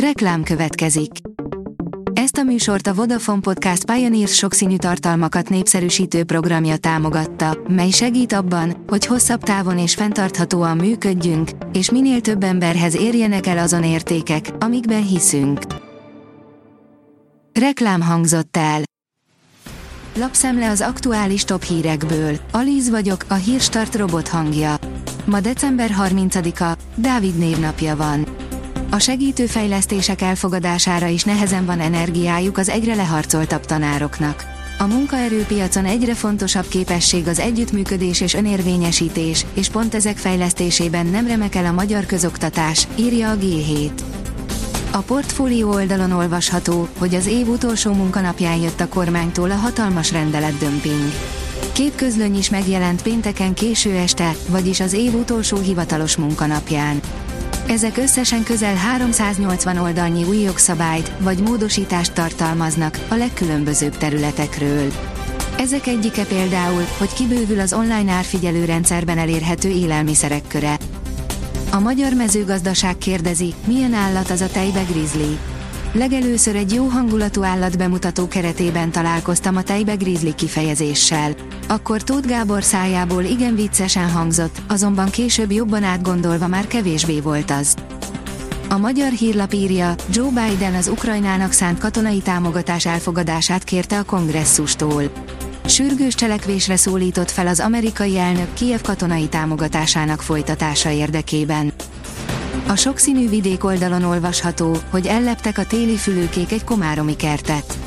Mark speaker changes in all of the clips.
Speaker 1: Reklám következik. Ezt a műsort a Vodafone Podcast Pioneers sokszínű tartalmakat népszerűsítő programja támogatta, mely segít abban, hogy hosszabb távon és fenntarthatóan működjünk, és minél több emberhez érjenek el azon értékek, amikben hiszünk. Reklám hangzott el. Lapszemle az aktuális top hírekből. Alíz vagyok, a hírstart robot hangja. Ma december 30-a, Dávid névnapja van. A segítő fejlesztések elfogadására is nehezen van energiájuk az egyre leharcoltabb tanároknak. A munkaerőpiacon egyre fontosabb képesség az együttműködés és önérvényesítés, és pont ezek fejlesztésében nem remek el a magyar közoktatás, írja a G7. A portfólió oldalon olvasható, hogy az év utolsó munkanapján jött a kormánytól a hatalmas rendelet dömping. Két közlöny is megjelent pénteken késő este, vagyis az év utolsó hivatalos munkanapján. Ezek összesen közel 380 oldalnyi új jogszabályt vagy módosítást tartalmaznak a legkülönbözőbb területekről. Ezek egyike például, hogy kibővül az online árfigyelő rendszerben elérhető élelmiszerek köre. A magyar mezőgazdaság kérdezi, milyen állat az a tejbe grizzly. Legelőször egy jó hangulatú állat bemutató keretében találkoztam a tejbe grizzly kifejezéssel. Akkor Tóth Gábor szájából igen viccesen hangzott, azonban később jobban átgondolva már kevésbé volt az. A magyar hírlap írja, Joe Biden az Ukrajnának szánt katonai támogatás elfogadását kérte a kongresszustól. Sürgős cselekvésre szólított fel az amerikai elnök Kiev katonai támogatásának folytatása érdekében. A sokszínű vidék oldalon olvasható, hogy elleptek a téli fülőkék egy komáromi kertet.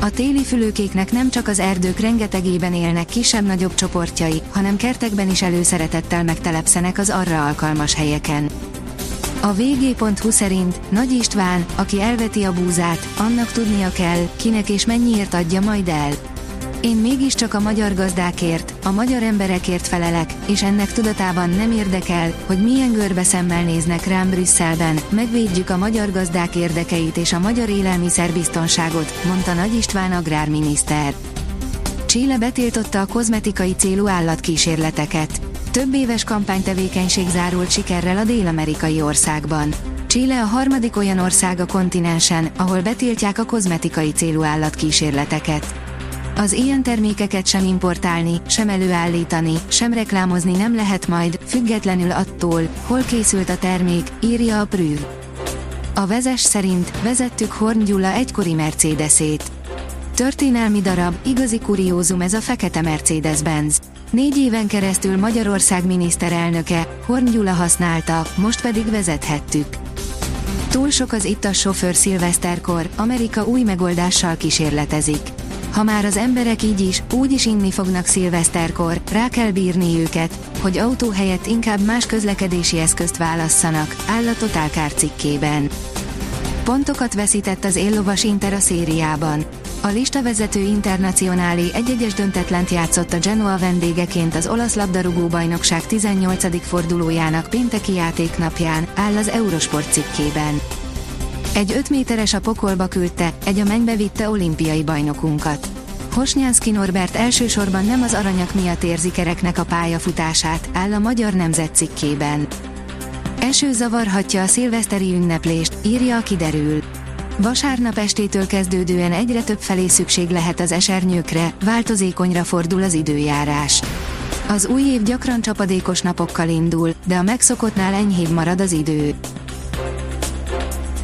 Speaker 1: A téli fülőkéknek nem csak az erdők rengetegében élnek kisebb-nagyobb csoportjai, hanem kertekben is előszeretettel megtelepszenek az arra alkalmas helyeken. A vg.hu szerint Nagy István, aki elveti a búzát, annak tudnia kell, kinek és mennyiért adja majd el. Én mégiscsak a magyar gazdákért, a magyar emberekért felelek, és ennek tudatában nem érdekel, hogy milyen görbe szemmel néznek rám Brüsszelben, megvédjük a magyar gazdák érdekeit és a magyar élelmiszerbiztonságot, mondta Nagy István agrárminiszter. Chile betiltotta a kozmetikai célú állatkísérleteket. Több éves kampánytevékenység zárult sikerrel a dél-amerikai országban. Chile a harmadik olyan ország a kontinensen, ahol betiltják a kozmetikai célú állatkísérleteket. Az ilyen termékeket sem importálni, sem előállítani, sem reklámozni nem lehet majd, függetlenül attól, hol készült a termék, írja a Prüv. A vezes szerint vezettük Horn Gyula egykori Mercedesét. Történelmi darab, igazi kuriózum ez a fekete Mercedes-Benz. Négy éven keresztül Magyarország miniszterelnöke, Horn Gyula használta, most pedig vezethettük. Túl sok az itt a sofőr szilveszterkor, Amerika új megoldással kísérletezik. Ha már az emberek így is, úgy is inni fognak szilveszterkor, rá kell bírni őket, hogy autó helyett inkább más közlekedési eszközt válasszanak, áll a Total cikkében. Pontokat veszített az éllovas Inter a szériában. A listavezető internacionálé egy-egyes döntetlent játszott a Genoa vendégeként az olasz labdarúgó bajnokság 18. fordulójának pénteki játéknapján, áll az Eurosport cikkében. Egy 5 méteres a pokolba küldte, egy a mennybe vitte olimpiai bajnokunkat. Hosnyánszki Norbert elsősorban nem az aranyak miatt érzi kereknek a pályafutását, áll a Magyar Nemzet cikkében. Eső zavarhatja a szilveszteri ünneplést, írja a kiderül. Vasárnap estétől kezdődően egyre több felé szükség lehet az esernyőkre, változékonyra fordul az időjárás. Az új év gyakran csapadékos napokkal indul, de a megszokottnál enyhébb marad az idő.